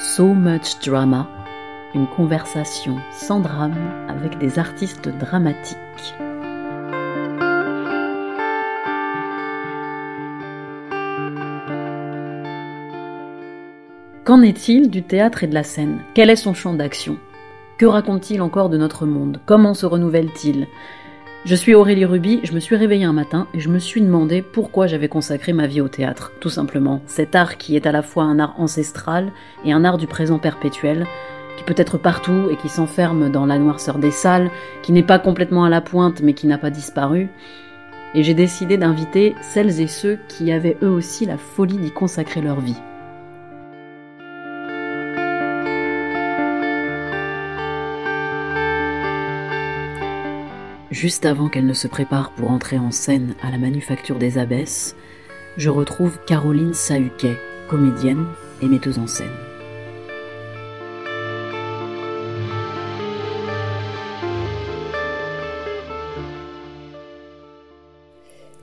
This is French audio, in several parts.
So Much Drama, une conversation sans drame avec des artistes dramatiques. Qu'en est-il du théâtre et de la scène? Quel est son champ d'action? Que raconte-t-il encore de notre monde? Comment se renouvelle-t-il? Je suis Aurélie Ruby, je me suis réveillée un matin et je me suis demandé pourquoi j'avais consacré ma vie au théâtre. Tout simplement, cet art qui est à la fois un art ancestral et un art du présent perpétuel, qui peut être partout et qui s'enferme dans la noirceur des salles, qui n'est pas complètement à la pointe mais qui n'a pas disparu. Et j'ai décidé d'inviter celles et ceux qui avaient eux aussi la folie d'y consacrer leur vie. Juste avant qu'elle ne se prépare pour entrer en scène à la Manufacture des Abbesses, je retrouve Caroline Sahuquet, comédienne et metteuse en scène.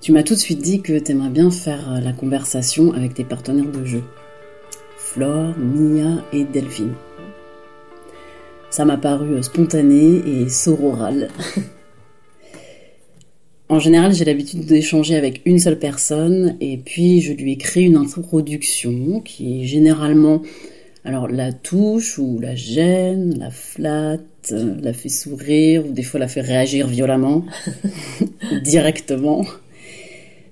Tu m'as tout de suite dit que t'aimerais bien faire la conversation avec tes partenaires de jeu. Flore, Mia et Delphine. Ça m'a paru spontané et sororal. En général, j'ai l'habitude d'échanger avec une seule personne et puis je lui écris une introduction qui est généralement alors la touche ou la gêne, la flatte, la fait sourire ou des fois la fait réagir violemment, directement.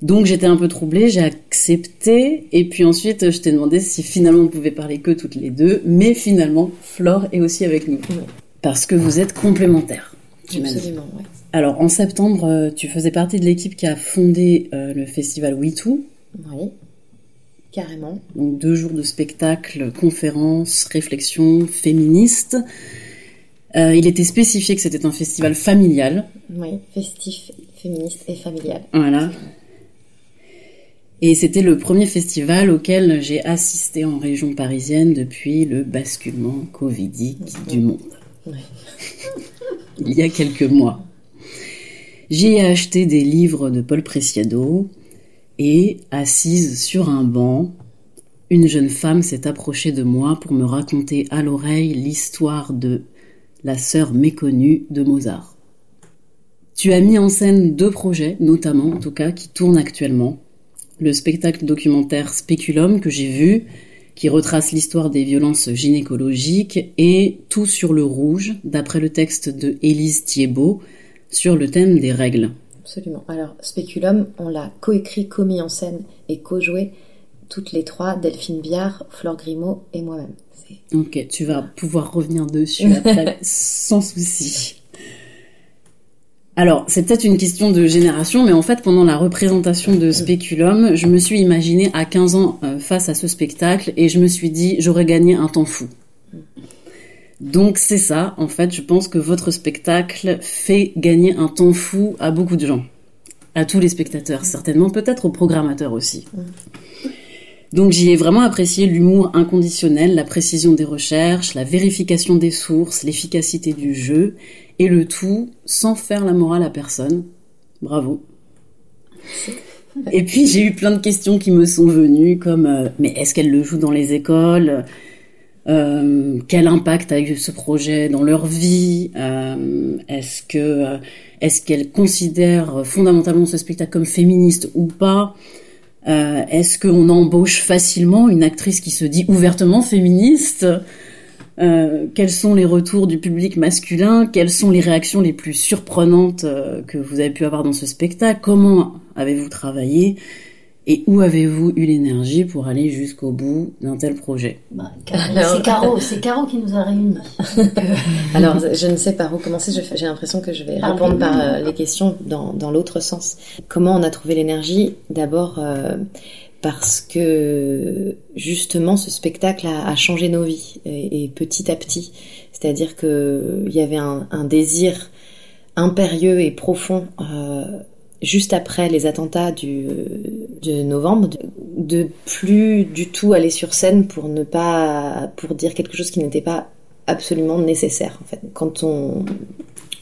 Donc j'étais un peu troublée, j'ai accepté et puis ensuite je t'ai demandé si finalement on pouvait parler que toutes les deux, mais finalement Flore est aussi avec nous parce que vous êtes complémentaires. Absolument, oui. Alors en septembre, euh, tu faisais partie de l'équipe qui a fondé euh, le festival WeToo. Oui, carrément. Donc deux jours de spectacles, conférences, réflexions féministes. Euh, il était spécifié que c'était un festival familial. Oui, festif, féministe et familial. Voilà. Et c'était le premier festival auquel j'ai assisté en région parisienne depuis le basculement covidique du monde. Oui. il y a quelques mois. J'y ai acheté des livres de Paul Preciado et, assise sur un banc, une jeune femme s'est approchée de moi pour me raconter à l'oreille l'histoire de la sœur méconnue de Mozart. Tu as mis en scène deux projets, notamment en tout cas, qui tournent actuellement. Le spectacle documentaire Speculum que j'ai vu, qui retrace l'histoire des violences gynécologiques, et Tout sur le rouge, d'après le texte de Élise Thiebaud, sur le thème des règles. Absolument. Alors, Speculum, on l'a coécrit, commis en scène et co-joué toutes les trois, Delphine Biard, Flore Grimaud et moi-même. Ok, tu vas pouvoir revenir dessus après, sans souci. Alors, c'est peut-être une question de génération, mais en fait, pendant la représentation de Speculum, je me suis imaginée à 15 ans euh, face à ce spectacle et je me suis dit, j'aurais gagné un temps fou. Donc c'est ça, en fait, je pense que votre spectacle fait gagner un temps fou à beaucoup de gens. À tous les spectateurs, certainement, peut-être aux programmateurs aussi. Donc j'y ai vraiment apprécié l'humour inconditionnel, la précision des recherches, la vérification des sources, l'efficacité du jeu, et le tout sans faire la morale à personne. Bravo. Et puis j'ai eu plein de questions qui me sont venues, comme euh, mais est-ce qu'elle le joue dans les écoles? Euh, quel impact a eu ce projet dans leur vie euh, Est-ce que euh, est-ce qu'elles considèrent fondamentalement ce spectacle comme féministe ou pas Est-ce qu'on embauche facilement une actrice qui se dit ouvertement féministe Quels sont les retours du public masculin? Quelles sont les réactions les plus surprenantes que vous avez pu avoir dans ce spectacle? Comment avez-vous travaillé? Et où avez-vous eu l'énergie pour aller jusqu'au bout d'un tel projet? Bah, C'est Caro, c'est Caro qui nous a réunis. Alors, je ne sais par où commencer. J'ai l'impression que je vais répondre par euh, les questions dans, dans l'autre sens. Comment on a trouvé l'énergie? D'abord euh, parce que justement, ce spectacle a, a changé nos vies et, et petit à petit. C'est-à-dire que il y avait un, un, désir impérieux et profond. Euh, juste après les attentats du, de novembre, de, plus du tout aller sur scène pour ne pas, pour dire quelque chose qui n'était pas absolument nécessaire. En fait, quand on,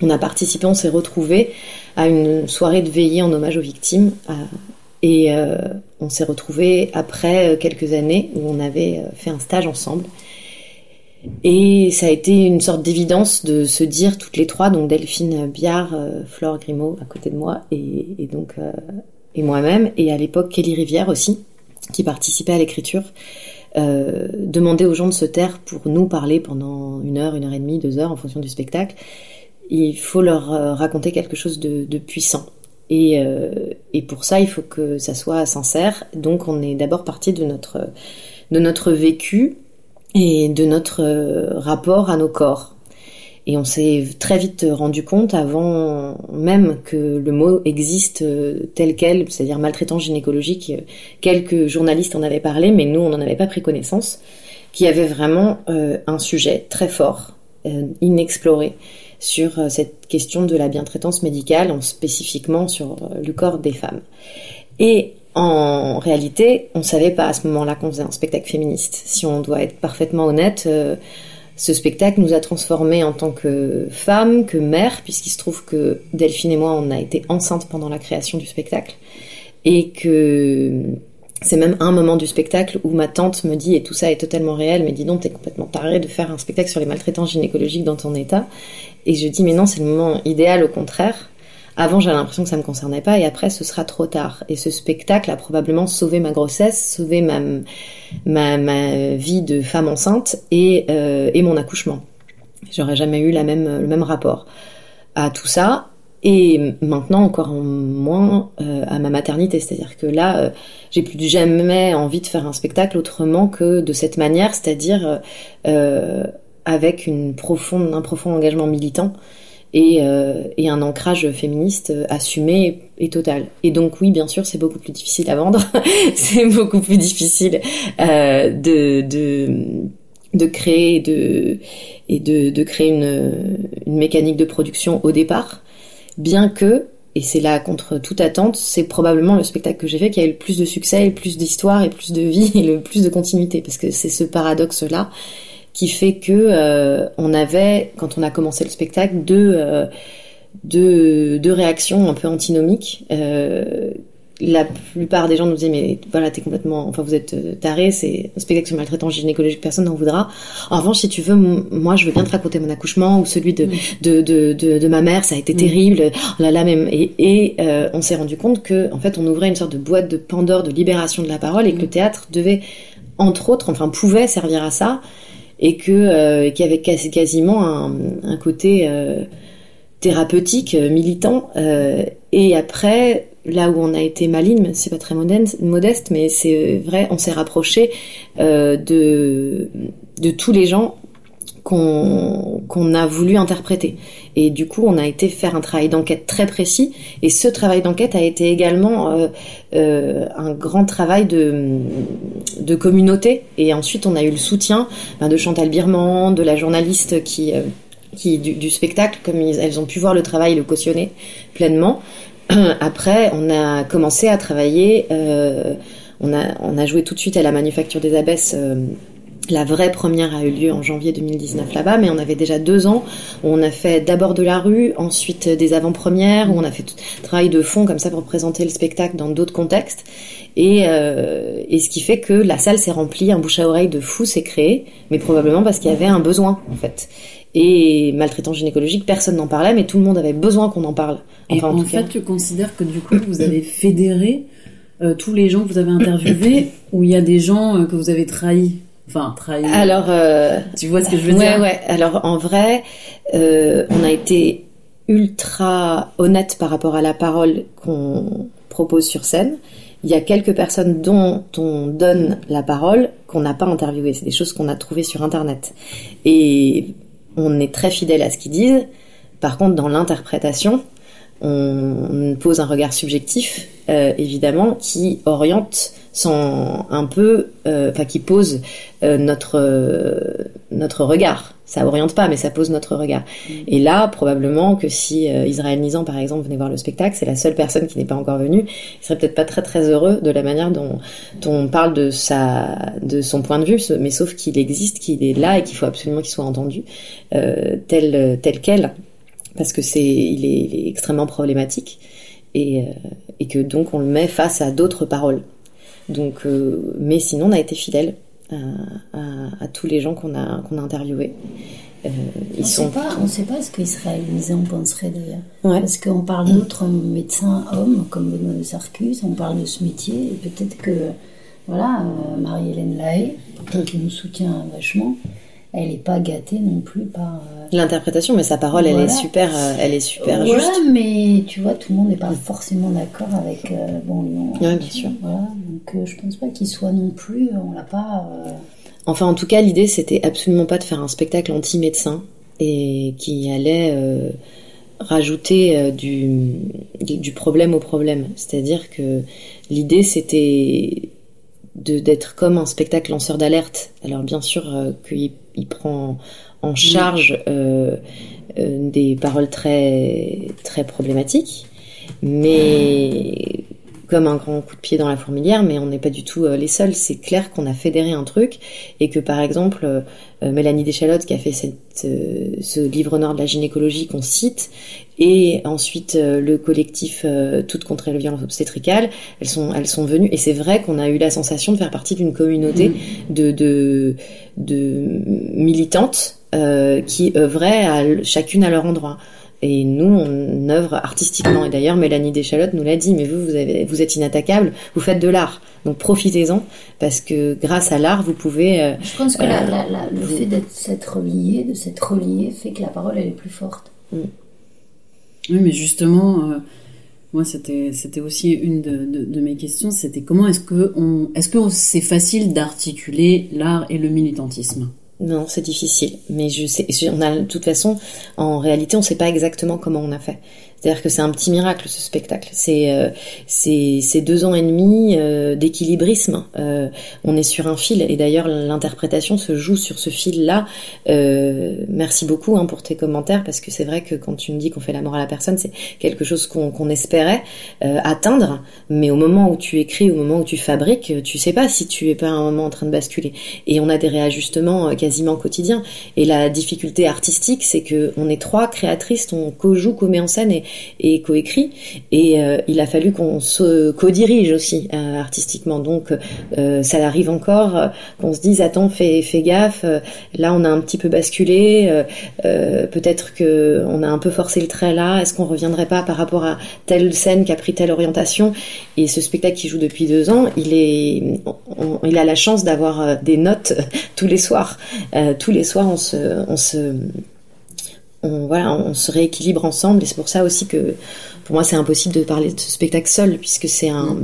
a participé, on s'est retrouvé à une soirée de veillée en hommage aux victimes. Euh, et euh, on s'est retrouvé après quelques années où on avait fait un stage ensemble. Et ça a été une sorte d'évidence de se dire toutes les trois, donc Delphine Biard, Flore Grimaud à côté de moi, et, donc et moi-même, et à l'époque Kelly Rivière aussi, qui participait à l'écriture, euh, demander aux gens de se taire pour nous parler pendant une heure, une heure et demie, deux heures en fonction du spectacle. Il faut leur euh, raconter quelque chose de, puissant. Et, euh, et, pour ça, il faut que ça soit sincère. Donc, on est d'abord parti de notre, de notre vécu et de notre rapport à nos corps. Et on s'est très vite rendu compte, avant même que le mot existe euh, tel quel, c'est-à-dire maltraitance gynécologique, euh, quelques journalistes en avaient parlé, mais nous, on n'en avait pas pris connaissance, qu'il y avait vraiment euh, un sujet très fort, inexploré, sur cette question de la bientraitance médicale, en spécifiquement sur le corps des femmes. Et en réalité, on savait pas à ce moment-là qu'on faisait un spectacle féministe. Si on doit être parfaitement honnête, ce spectacle nous a transformés en tant que femmes, que mères, puisqu'il se trouve que Delphine et moi, on a été enceintes pendant la création du spectacle. Et que c'est même un moment du spectacle où ma tante me dit, et tout ça est totalement réel, mais dis donc, t'es complètement taré de faire un spectacle sur les maltraitances gynécologiques dans ton état. Et je dis, mais non, c'est le moment idéal, au contraire. Avant, j'avais l'impression que ça me concernait pas, et après, ce sera trop tard. Et ce spectacle a probablement sauvé ma grossesse, sauvé ma, ma, vie de femme enceinte et, euh, et mon accouchement. J'aurais jamais eu la même, le même rapport à tout ça. Et maintenant, encore moins euh, à ma maternité. C'est-à-dire que là, euh, j'ai plus jamais envie de faire un spectacle autrement que de cette manière, c'est-à-dire avec une profonde, un profond engagement militant et, euh, et, un ancrage féministe assumé et, total. Et donc oui, bien sûr, c'est beaucoup plus difficile à vendre, c'est beaucoup plus difficile euh, de, de, de créer de, et de, de créer une, une mécanique de production au départ, bien que et c'est là contre toute attente, c'est probablement le spectacle que j'ai fait qui a eu le plus de succès, le plus d'histoire et plus de vie et le plus de continuité. Parce que c'est ce paradoxe là qui fait que euh, on avait, quand on a commencé le spectacle, deux, euh, deux, deux, réactions un peu antinomiques. Euh, la plupart des gens nous disaient mais voilà t'es complètement enfin vous êtes taré c'est un spectacle sur maltraitance gynécologique personne n'en voudra. En revanche si tu veux moi je veux bien te raconter mon accouchement ou celui de, de, de, de, de, ma mère ça a été terrible oh là là même et, et on s'est rendu compte que en fait on ouvrait une sorte de boîte de Pandore de libération de la parole et que le théâtre devait entre autres enfin pouvait servir à ça et que euh, qu'il y avait quasiment un, un côté euh, thérapeutique, euh, militant. Et après, là où on a été maligne, c'est pas très modeste, mais c'est vrai, on s'est rapproché de de tous les gens qu'on a voulu interpréter. Et du coup, on a été faire un travail d'enquête très précis. Et ce travail d'enquête a été également euh, euh, un grand travail de, communauté. Et ensuite, on a eu le soutien ben, de Chantal Birman, de la journaliste qui, euh, du, spectacle, comme elles ont pu voir le travail et le cautionner pleinement. Après, on a commencé à travailler. On a, on a joué tout de suite à la Manufacture des Abbesses la vraie première a eu lieu en janvier 2019 là-bas, mais on avait déjà deux ans où on a fait d'abord de la rue, ensuite des avant-premières, où on a fait tout travail de fond comme ça pour présenter le spectacle dans d'autres contextes. Et, euh, et, ce qui fait que la salle s'est remplie, un bouche à oreille de fou s'est créé, mais probablement parce qu'il y avait un besoin en fait. Et maltraitance gynécologique, personne n'en parlait, mais tout le monde avait besoin qu'on en parle. et en, fait, tu considères que du coup, vous avez fédéré euh, tous les gens que vous avez interviewés, ou il y a des gens euh, que vous avez trahis? Enfin, Alors, euh, tu vois ce que je veux dire? Ouais, ouais. Alors, en vrai, euh, on a été ultra honnête par rapport à la parole qu'on propose sur scène. Il y a quelques personnes dont on donne la parole qu'on n'a pas interviewées. C'est des choses qu'on a trouvées sur Internet. Et on est très fidèle à ce qu'ils disent. Par contre, dans l'interprétation, on pose un regard subjectif, euh, évidemment, qui oriente sans un peu, euh, enfin qui pose euh, notre notre regard. Ça oriente pas, mais ça pose notre regard. Mm. Et là, probablement que si Israël Nizan, par exemple, venait voir le spectacle, c'est la seule personne qui n'est pas encore venue, il serait peut-être pas très très heureux de la manière dont, dont on parle de sa de son point de vue, mais sauf qu'il existe, qu'il est là et qu'il faut absolument qu'il soit entendu tel tel quel parce que c'est il, est, extrêmement problématique et, euh, et, que donc on le met face à d'autres paroles. Donc, euh, mais sinon on a été fidèle à, tous les gens qu'on a, qu'on a interviewés. Euh, ils on sont... Sait pas, on ne sait pas ce qu'Israël en penserait d'ailleurs. Parce qu'on parle d'autres médecins hommes, comme Benoît de Sarcus, on parle de ce métier, et peut-être que, voilà, euh, Marie-Hélène Lahaye, qui nous soutient vachement, elle n'est pas gâtée non plus par euh, l'interprétation mais sa parole elle est super elle est super juste. mais tu vois tout le monde n'est pas forcément d'accord avec bon oui, bien sûr. Voilà donc je pense pas qu'il soit non plus on l'a pas Enfin, en tout cas, l'idée, c'était absolument pas de faire un spectacle anti-médecin et qui allait euh, rajouter euh, du, du, problème au problème. C'est-à-dire que l'idée, c'était d'être comme un spectacle lanceur d'alerte. Alors, bien sûr, euh, qu'il il prend en charge des paroles très, très problématiques, mais comme un grand coup de pied dans la fourmilière, mais on n'est pas du tout euh, les seuls. C'est clair qu'on a fédéré un truc et que par exemple euh, euh, Mélanie Deschalottes qui a fait cette, ce livre nord de la gynécologie qu'on cite et ensuite le collectif Toutes contre les violences obstétricales, elles sont elles sont venues et c'est vrai qu'on a eu la sensation de faire partie d'une communauté mmh. de, de, de militantes qui œuvraient à, chacune à leur endroit. Et nous, on œuvre artistiquement. Et d'ailleurs, Mélanie Deschalottes nous l'a dit, mais vous, vous, avez, vous êtes inattaquable, vous faites de l'art. Donc profitez-en, parce que grâce à l'art, vous pouvez... Euh, Je pense que la, euh, la, le fait d'être relié, de s'être relié, fait que la parole, elle est plus forte. Mm. Oui, mais justement, euh, moi, c'était c'était aussi une de, de, de mes questions, c'était comment est-ce que on, est-ce que c'est facile d'articuler l'art et le militantisme? Non, c'est difficile. Mais je sais, on a, de toute façon, en réalité, on ne sait pas exactement comment on a fait. C'est-à-dire que c'est un petit miracle ce spectacle. C'est euh, c'est deux ans et demi euh, d'équilibrisme. Euh, on est sur un fil et d'ailleurs l'interprétation se joue sur ce fil-là. Euh, merci beaucoup hein, pour tes commentaires parce que c'est vrai que quand tu me dis qu'on fait la mort à la personne, c'est quelque chose qu'on qu'on espérait euh, atteindre, mais au moment où tu écris, au moment où tu fabriques, tu sais pas si tu es pas à un moment en train de basculer. Et on a des réajustements euh, quasiment quotidiens. Et la difficulté artistique, c'est que on est trois créatrices, on co-joue, co-met en scène et coécrit. Et euh, il a fallu qu'on se co-dirige aussi euh, artistiquement. Donc euh, ça arrive encore qu'on se dise attends fais, gaffe. là on a un petit peu basculé. Peut-être que on a un peu forcé le trait là. Est-ce qu'on reviendrait pas par rapport à telle scène qui a pris telle orientation? Et ce spectacle qui joue depuis deux ans, il est, il a la chance d'avoir des notes tous les soirs. tous les soirs on se, on se on, voilà, on se rééquilibre ensemble. Et c'est pour ça aussi que pour moi c'est impossible de parler de ce spectacle seul puisque c'est un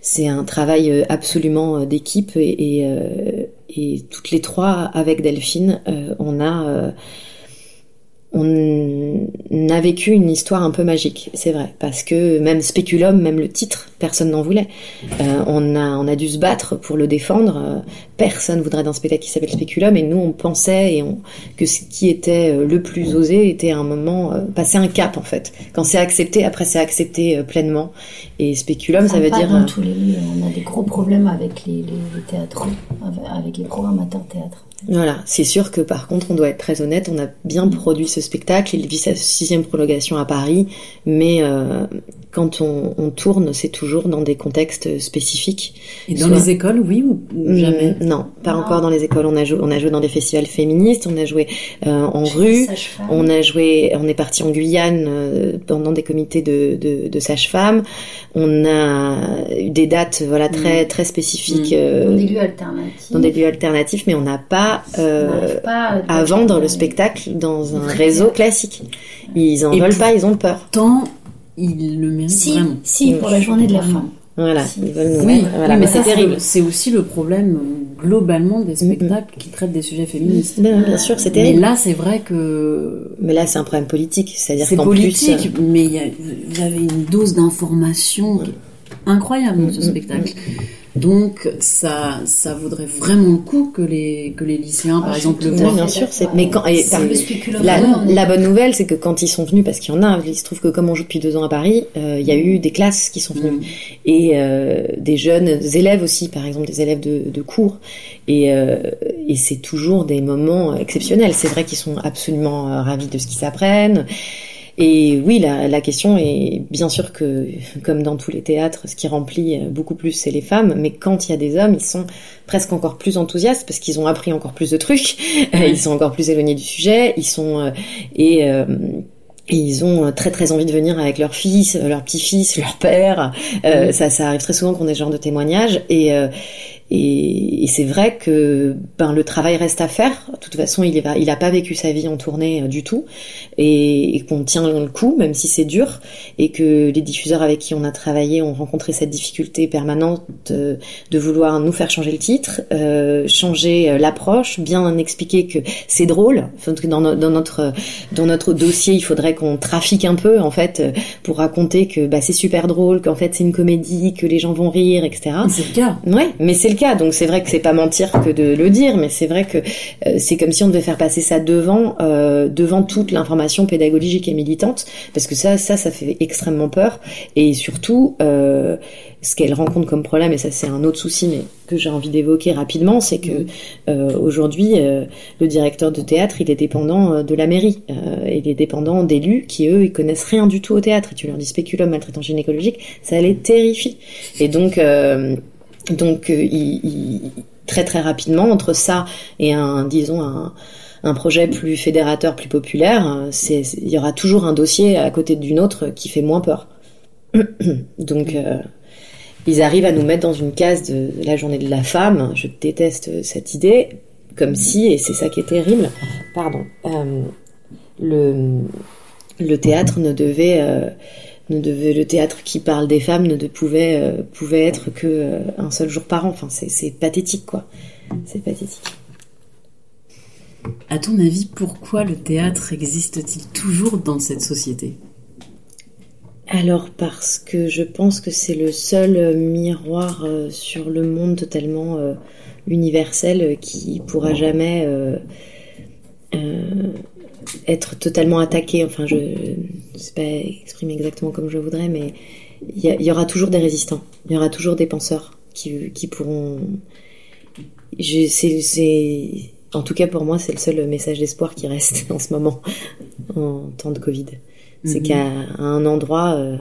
c'est un travail euh, absolument euh, d'équipe. Et, et, euh, et, toutes les trois avec Delphine on a on a vécu une histoire un peu magique, c'est vrai, parce que même Spéculum, même le titre, personne n'en voulait. Euh, on, a, on a dû se battre pour le défendre. Euh, personne voudrait d'un spectacle qui s'appelle Spéculum, et nous on pensait et on, que ce qui était euh, le plus osé était un moment, passer un cap en fait. Quand c'est accepté, après c'est accepté pleinement. Et Spéculum, ça, veut dire. Dans tous les lieux. On a des gros problèmes avec les, les, les théâtres, avec les programmateurs théâtre. Voilà, c'est sûr que par contre, on doit être très honnête, on a bien produit ce spectacle, il vit sa sixième prolongation à Paris, mais euh, quand on, on tourne, c'est toujours dans des contextes spécifiques. Et dans les écoles, oui ou, mm, jamais? Non, pas encore dans les écoles. On a joué, on a joué dans des festivals féministes, on a joué euh, en rue, on a joué, on est parti en Guyane euh, dans, des comités de, de, de sages-femmes. On a eu des dates, voilà, très mm. très spécifiques mm. dans des lieux alternatifs. Dans des lieux alternatifs, mais on n'a pas, euh, pas à vendre le spectacle dans un réseau classique. Ils en veulent pas, ils ont peur. Tant il le mérite si, vraiment. Si, pour la journée de la femme. Voilà, ils veulent nous oui, voilà, mais c'est terrible. C'est aussi le problème globalement des spectacles qui traitent des sujets féministes. Bien, bien sûr, c'est terrible. Mais là, c'est vrai que. Mais là, c'est un problème politique, c'est-à-dire qu'en politique, plus... mais il y, y, avait une dose d'information incroyable dans ce spectacle. Donc ça, ça vaudrait vraiment le coup que les que les lycéens, par exemple, le voient. Bien sûr, c'est. Mais quand et la, la, bonne nouvelle, c'est que quand ils sont venus, parce qu'il y en a, il se trouve que comme on joue depuis deux ans à Paris, euh, il y a eu des classes qui sont venues mm. et euh, des jeunes élèves aussi, par exemple des élèves de, de cours. Et, euh, et c'est toujours des moments exceptionnels. C'est vrai qu'ils sont absolument ravis de ce qu'ils apprennent. Et oui, la, la, question est bien sûr que, comme dans tous les théâtres, ce qui remplit beaucoup plus, c'est les femmes. Mais quand il y a des hommes, ils sont presque encore plus enthousiastes parce qu'ils ont appris encore plus de trucs. ils sont encore plus éloignés du sujet. Ils sont et et ils ont très très envie de venir avec leur fils, leur petit-fils, leur père. Euh, ça, ça arrive très souvent qu'on ait ce genre de témoignages. Et, euh, et, et c'est vrai que ben, le travail reste à faire. De toute façon, il n'a il a pas vécu sa vie en tournée euh, du tout. Et, et qu'on tient le coup, même si c'est dur. Et que les diffuseurs avec qui on a travaillé ont rencontré cette difficulté permanente de, de vouloir nous faire changer le titre, euh, changer euh, l'approche, bien expliquer que c'est drôle. Dans, dans, notre, dans notre dossier, il faudrait qu'on trafique un peu, en fait, pour raconter que bah, c'est super drôle, qu'en fait c'est une comédie, que les gens vont rire, etc. C'est le cas. Ouais, mais c'est cas. Donc c'est vrai que c'est pas mentir que de le dire, mais c'est vrai que euh, c'est comme si on devait faire passer ça devant, euh, devant toute l'information pédagogique et militante, parce que ça, ça, ça fait extrêmement peur. Et surtout, euh, ce qu'elle rencontre comme problème, et ça c'est un autre souci, mais que j'ai envie d'évoquer rapidement, c'est que aujourd'hui, le directeur de théâtre, il est dépendant de la mairie, il est dépendant d'élus qui eux, ils connaissent rien du tout au théâtre. Et tu leur dis spéculum, maltraitant gynécologique, ça les terrifie. Et donc donc, euh, très très rapidement, entre ça et un, disons, un, projet plus fédérateur, plus populaire, euh, il y aura toujours un dossier à côté d'une autre qui fait moins peur. Donc, euh, ils arrivent à nous mettre dans une case de la journée de la femme. Je déteste cette idée, comme si, et c'est ça qui est terrible, pardon, le théâtre ne devait ne devait, le théâtre qui parle des femmes ne pouvait, euh, pouvait être que euh, un seul jour par an. Enfin, c'est pathétique, quoi. C'est pathétique. À ton avis, pourquoi le théâtre existe-t-il toujours dans cette société? Alors parce que je pense que c'est le seul miroir euh, sur le monde totalement universel qui pourra jamais être totalement attaqué. Enfin, je ne sais pas exprimer exactement comme je voudrais, mais il y, aura toujours des résistants. Il y aura toujours des penseurs qui, qui pourront. C'est, en tout cas pour moi, c'est le seul message d'espoir qui reste en ce moment, en temps de Covid. C'est mhm. qu'à un endroit, euh,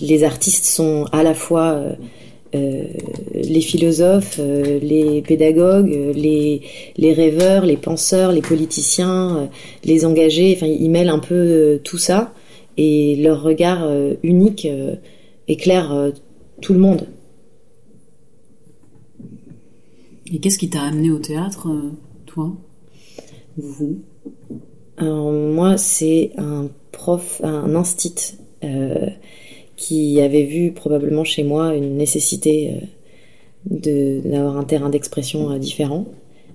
les artistes sont à la fois euh, euh, les philosophes, euh, les pédagogues, euh, les, les rêveurs, les penseurs, les politiciens, les engagés, enfin ils mêlent un peu tout ça. Et leur regard unique éclaire tout le monde. Et qu'est-ce qui t'a amené au théâtre, toi? Vous? Moi, c'est un prof, un instit qui avait vu probablement chez moi une nécessité euh, d'avoir un terrain d'expression euh, différent.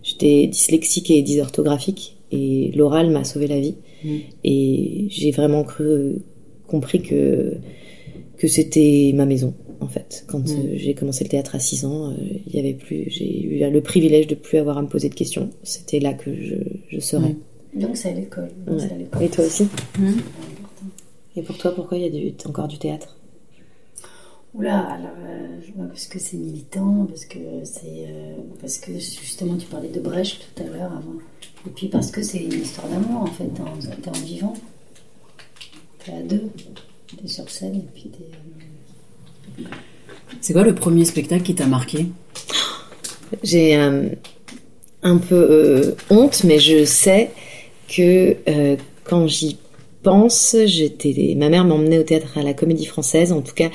J'étais dyslexique et dysorthographique et l'oral m'a sauvé la vie. Mm. Et j'ai vraiment cru, compris que, que c'était ma maison, en fait. Quand mm. euh, j'ai commencé le théâtre à 6 ans, il y avait plus, j'ai eu le privilège de plus avoir à me poser de questions. C'était là que je, je serais. Mm. Donc c'est à l'école. Et toi aussi? Et pour toi, pourquoi il y a du, encore du théâtre? Oula, alors, euh, parce que c'est militant, parce que c'est. Euh, parce que justement, tu parlais de Brecht tout à l'heure avant. Et puis parce que c'est une histoire d'amour, en fait. T'es en vivant. T'es à deux. T'es sur scène, et puis t'es. Euh, c'est quoi le premier spectacle qui t'a marqué? J'ai un peu honte, mais je sais que quand j'y pense, j'étais. Ma mère m'emmenait au théâtre à la Comédie Française, en tout cas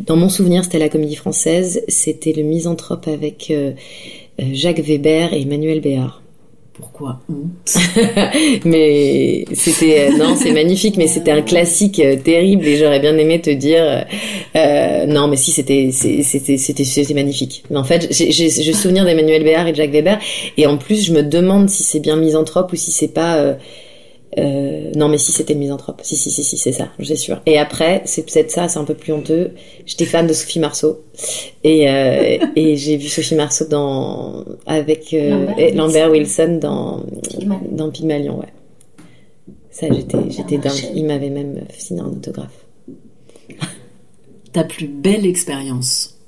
dans mon souvenir, c'était la comédie française. C'était le misanthrope avec euh, euh, Jacques Weber et Emmanuel Béard. Pourquoi honte Mais c'était euh, non, c'est magnifique, mais c'était un classique terrible et j'aurais bien aimé te dire non, mais si c'était c'était c'était c'était magnifique. Mais en fait, j'ai je souvenir d'Emmanuel Béard et de Jacques Weber et en plus je me demande si c'est bien misanthrope ou si c'est pas euh, non, mais si c'était le misanthrope. Si, si, si, si, c'est ça, j'ai sûr. Et après, c'est peut-être ça, c'est un peu plus honteux. J'étais fan de Sophie Marceau. Et, euh, et j'ai vu Sophie Marceau dans, avec euh, Lambert, Wilson dans, dans Pygmalion, ouais. Ça, j'étais, j'étais dingue. Il m'avait même signé un autographe. Ta plus belle expérience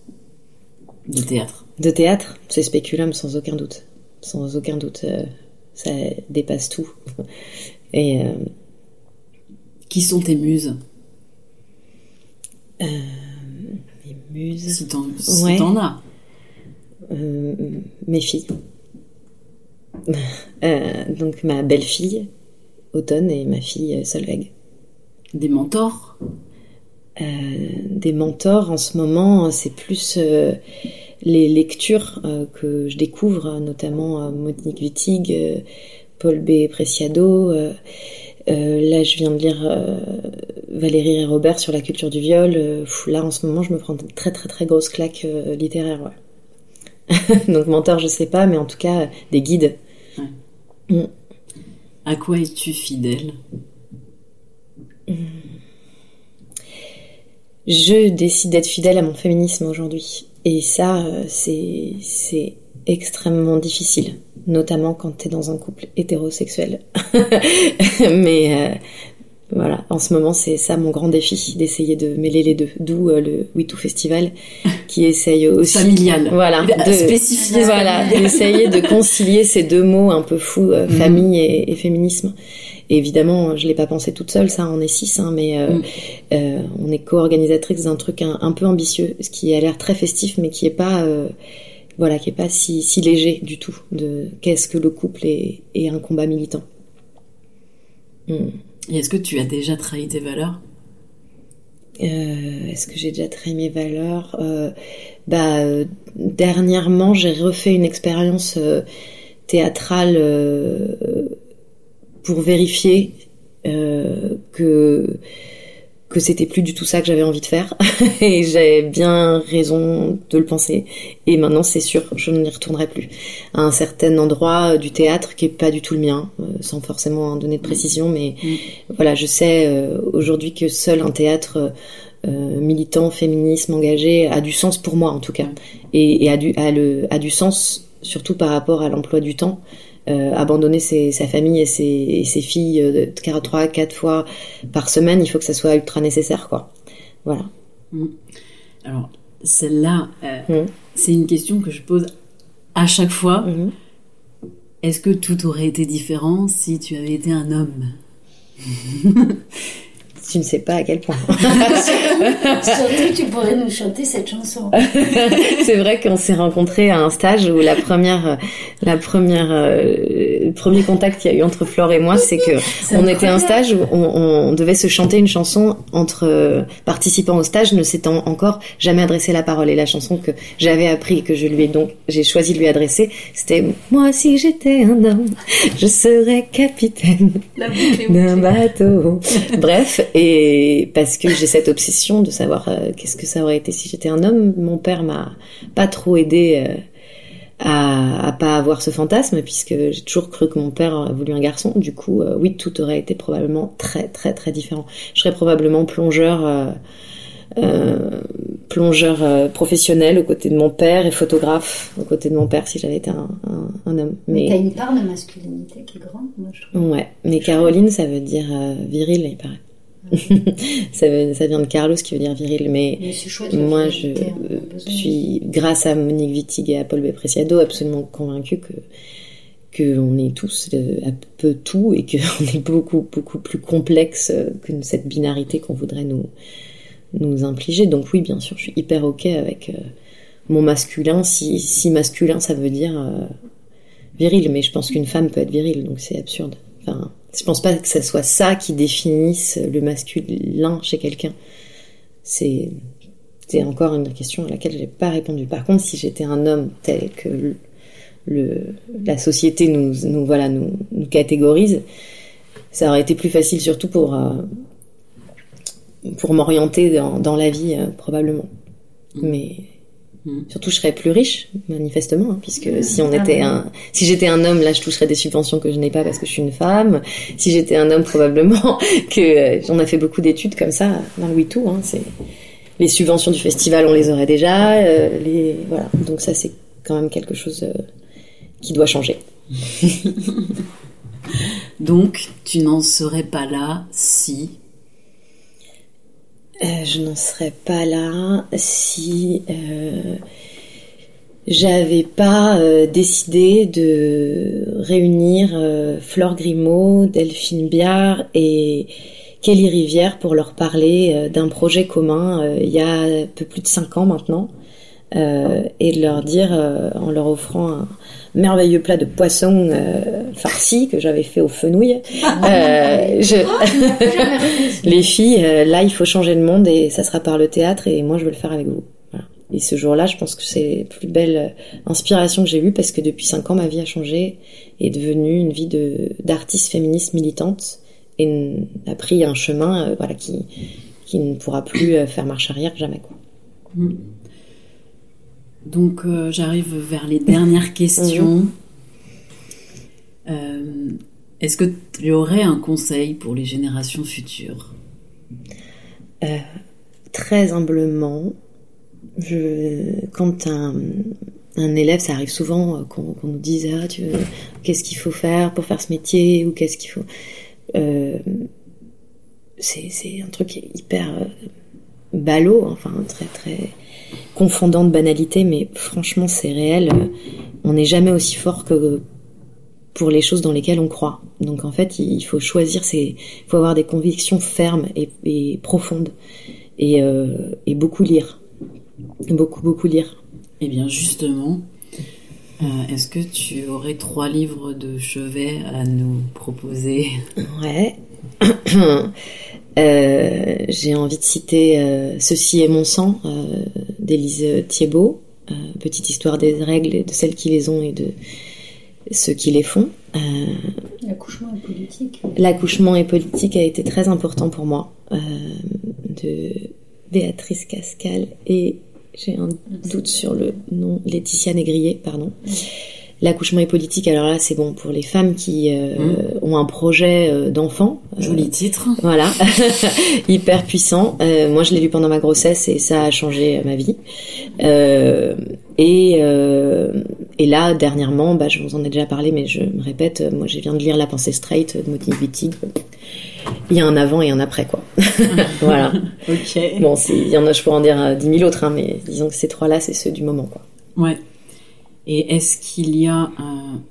de théâtre De théâtre C'est Spéculum, sans aucun doute. Sans aucun doute. ça dépasse tout. Et, euh, Qui sont tes muses euh, Mes muses. Si t'en si as. Euh, mes filles. Euh, donc ma belle-fille, Automne, et ma fille, Solveig. Des mentors Des mentors, en ce moment, c'est plus les lectures que je découvre, notamment Monique Wittig, Paul B. Preciado. là, je viens de lire Valérie et Robert sur la culture du viol. Euh, là, en ce moment, je me prends une très très très grosse claque euh, littéraire. Donc menteur, je sais pas, mais en tout cas, des guides. Mm. À quoi es-tu fidèle? Je décide d'être fidèle à mon féminisme aujourd'hui. Et ça, euh, c'est extrêmement difficile, notamment quand tu es dans un couple hétérosexuel. mais, voilà, en ce moment, c'est ça mon grand défi, d'essayer de mêler les deux. D'où euh, le We Festival, qui essaye aussi... Familial. Voilà. De spécifier. Voilà, d'essayer de concilier ces deux mots un peu fous, euh, mhm. famille et, féminisme. évidemment, je l'ai pas pensé toute seule, ça, on est six, hein, mais euh, mhm. on est co-organisatrice d'un truc un, peu ambitieux, ce qui a l'air très festif, mais qui est pas... voilà, qui est pas si, si léger du tout, de qu'est-ce que le couple est, un combat militant. Hmm. Et est-ce que tu as déjà trahi tes valeurs? Euh, Est-ce que j'ai déjà trahi mes valeurs? Euh, Bah, euh, dernièrement, j'ai refait une expérience théâtrale pour vérifier que que c'était plus du tout ça que j'avais envie de faire. Et j'avais bien raison de le penser. Et maintenant c'est sûr je n'y retournerai plus. À un certain endroit du théâtre qui est pas du tout le mien euh, sans forcément donner de précision mais mm. voilà je sais euh, aujourd'hui que seul un théâtre euh, militant féminisme engagé a du sens pour moi en tout cas. Et, a, du, a, le, a du sens surtout par rapport à l'emploi du temps euh, abandonner sa famille et ses, filles euh, trois, quatre fois par semaine, il faut que ça soit ultra nécessaire, quoi. Voilà. Mm. Alors, celle-là, euh, mm. c'est une question que je pose à chaque fois. Mm-hmm. Est-ce que tout aurait été différent si tu avais été un homme? Tu ne sais pas à quel point. surtout, tu pourrais nous chanter cette chanson. c'est vrai qu'on s'est rencontrés à un stage où la première, la première, euh, le premier contact qu'il y a eu entre Flore et moi, c'est que on était à un stage où on, devait se chanter une chanson entre euh, participants au stage, ne s'étant encore jamais adressé la parole. Et la chanson que j'avais appris que je lui ai donc, j'ai choisi de lui adresser, c'était Moi si j'étais un homme, je serais capitaine d'un bateau. Bref, et parce que j'ai cette obsession de savoir euh, qu'est-ce que ça aurait été si j'étais un homme. Mon père m'a pas trop aidé euh, à, à, pas avoir ce fantasme puisque j'ai toujours cru que mon père a voulu un garçon. Du coup, euh, oui, tout aurait été probablement très très très différent. Je serais probablement plongeur. plongeur professionnel aux côtés de mon père et photographe aux côtés de mon père si j'avais été un, un, homme. Mais, t'as une part de masculinité qui est grande, moi je trouve. Ouais, mais Caroline, ça veut dire viril, il paraît. ça, ça, vient de Carlos qui veut dire viril, mais, moi je suis, grâce à Monique Wittig et à Paul Bepreciado, absolument convaincue que qu'on est tous euh, un peu tout et qu'on est beaucoup beaucoup plus complexe que cette binarité qu'on voudrait nous nous infliger. Donc oui, bien sûr, je suis hyper ok avec euh, mon masculin, si, si masculin ça veut dire euh, viril, mais je pense qu'une femme peut être virile, donc c'est absurde. Enfin, je pense pas que ce soit ça qui définisse le masculin chez quelqu'un. C'est encore une question à laquelle j'ai pas répondu. Par contre, si j'étais un homme tel que le, la société nous, nous voilà nous, nous, catégorise, ça aurait été plus facile surtout pour euh, pour m'orienter dans, dans, la vie euh, probablement. Mm. Mais. Surtout, je serais plus riche, manifestement, hein, puisque mm. si on ah était un, si j'étais un homme, là, je toucherais des subventions que je n'ai pas parce que je suis une femme. Si j'étais un homme, probablement que euh, j'en ai fait beaucoup d'études comme ça dans le. Hein, c'est les subventions du festival, on les aurait déjà. Euh, les voilà, donc ça, c'est quand même quelque chose euh, qui doit changer. donc, tu n'en serais pas là si euh, je n'en serais pas là si euh, j'avais pas euh, décidé de réunir Flore Grimaud, Delphine Biard et Kelly Rivière pour leur parler d'un projet commun il y a un peu plus de cinq ans maintenant. et de leur dire, en leur offrant un merveilleux plat de poisson farci que j'avais fait au fenouil, je... les filles, là il faut changer le monde et ça sera par le théâtre et moi je veux le faire avec vous. Et ce jour-là, je pense que c'est la plus belle euh, inspiration que j'ai eue parce que depuis cinq ans, ma vie a changé et est devenue une vie de d'artiste féministe militante et a pris un chemin euh, voilà qui qui ne pourra plus euh, faire marche arrière jamais quoi. Mm. Donc j'arrive vers les dernières questions. Est-ce que tu aurais un conseil pour les générations futures? Très humblement, je, quand un, un, élève, ça arrive souvent euh, qu'on nous dise ah, qu'est-ce qu'il faut faire pour faire ce métier ou qu'est-ce qu'il faut. Euh, c'est un truc hyper euh, ballot, enfin très très confondant de banalité, mais franchement c'est réel. On n'est jamais aussi fort que pour les choses dans lesquelles on croit. Donc en fait, il faut choisir, il faut avoir des convictions fermes et, et profondes et, euh, et beaucoup lire beaucoup, beaucoup lire. Eh bien, justement, euh, est-ce que tu aurais trois livres de chevet à nous proposer? Ouais. Euh, j'ai envie de citer euh, Ceci est mon sang d'Élise Thiebaud, petite histoire des règles, de celles qui les ont et de ceux qui les font. L'accouchement est politique. L'accouchement est politique a été très important pour moi, de Béatrice Cascal et j'ai un doute sur le nom, Laetitia Négrier, pardon. L'accouchement est politique, alors là c'est bon pour les femmes qui euh, mmh. ont un projet euh, d'enfant. Joli titre. Voilà, hyper puissant. Euh, moi je l'ai lu pendant ma grossesse et ça a changé ma vie. et, et là dernièrement, bah, je vous en ai déjà parlé mais je me répète, moi je viens de lire La pensée straight de Moti Wittig il y a un avant et un après, quoi. voilà. ok. Bon, il y en a, je pourrais en dire euh, dix mille autres, hein, mais disons que ces trois-là, c'est ceux du moment, quoi. Ouais. Et est-ce qu'il y a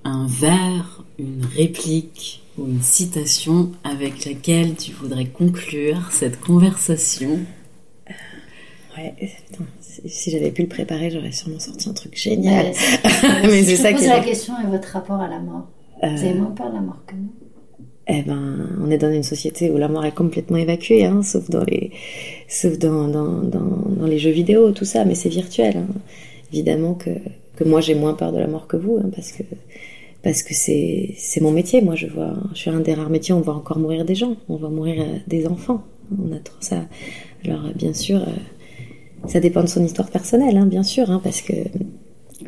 un, vers, une réplique ou une citation avec laquelle tu voudrais conclure cette conversation? Euh, Ouais, si, j'avais pu le préparer, j'aurais sûrement sorti un truc génial. mais c'est ça qui. la question et votre rapport à la mort. Vous avez moins peur de la mort que nous eh ben, on est dans une société où la mort est complètement évacuée, hein, sauf dans les, sauf dans, dans, dans, les jeux vidéo, tout ça, mais c'est virtuel. Hein. Évidemment que, que moi j'ai moins peur de la mort que vous, hein, parce que parce que c'est c'est mon métier. Moi, je vois, je suis un des rares métiers. On va encore mourir des gens, on va mourir euh, des enfants. On a trop ça. Alors bien sûr, euh, ça dépend de son histoire personnelle, hein, bien sûr, hein, parce que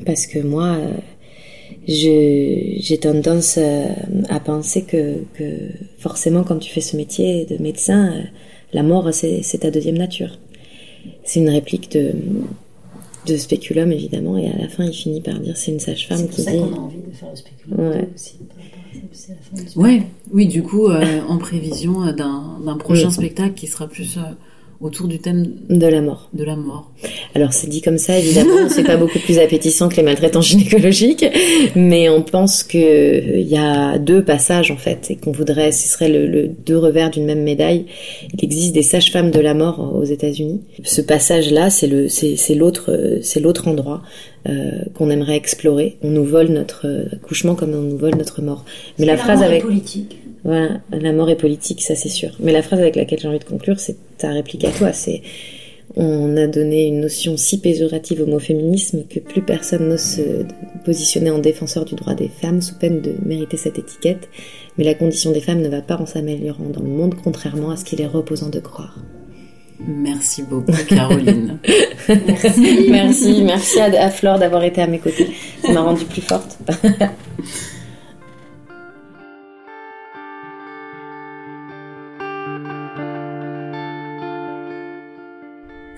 parce que moi. Euh, j'ai tendance euh, à, penser que, forcément quand tu fais ce métier de médecin, euh, la mort c'est ta deuxième nature. C'est une réplique de, de Spéculum évidemment et à la fin il finit par dire c'est une sage-femme qui dit. C'est qu'on a envie de faire le Spéculum ouais. aussi. Ouais, oui, du coup, euh, en prévision d'un prochain spectacle qui sera plus autour du thème de la mort. De la mort. Alors c'est dit comme ça, évidemment, c'est pas beaucoup plus appétissant que les maltraitances gynécologiques, mais on pense que il euh, y a deux passages en fait et qu'on voudrait, ce serait le, deux revers d'une même médaille. Il existe des sages-femmes de la mort aux États-Unis. Ce passage-là, c'est le, c'est l'autre, c'est l'autre endroit euh, qu'on aimerait explorer. On nous vole notre accouchement comme on nous vole notre mort. Mais la, phrase avec politique. Voilà, la mort est politique, ça c'est sûr. Mais la phrase avec laquelle j'ai envie de conclure, c'est ta réplique à toi. C'est on a donné une notion si péjorative au mot féminisme que plus personne n'ose se positionner en défenseur du droit des femmes sous peine de mériter cette étiquette. Mais la condition des femmes ne va pas en s'améliorant dans le monde, contrairement à ce qu'il est reposant de croire. Merci beaucoup, Caroline. merci. merci, merci à, à Flore d'avoir été à mes côtés. Ça m'a rendue plus forte.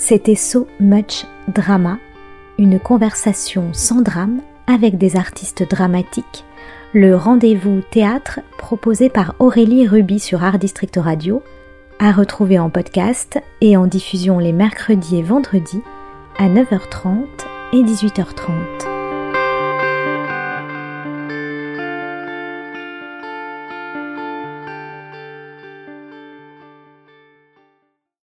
C'était So Much Drama, une conversation sans drame avec des artistes dramatiques, le rendez-vous théâtre proposé par Aurélie Ruby sur Art District Radio, à retrouver en podcast et en diffusion les mercredis et vendredis à 9h30 et 18h30.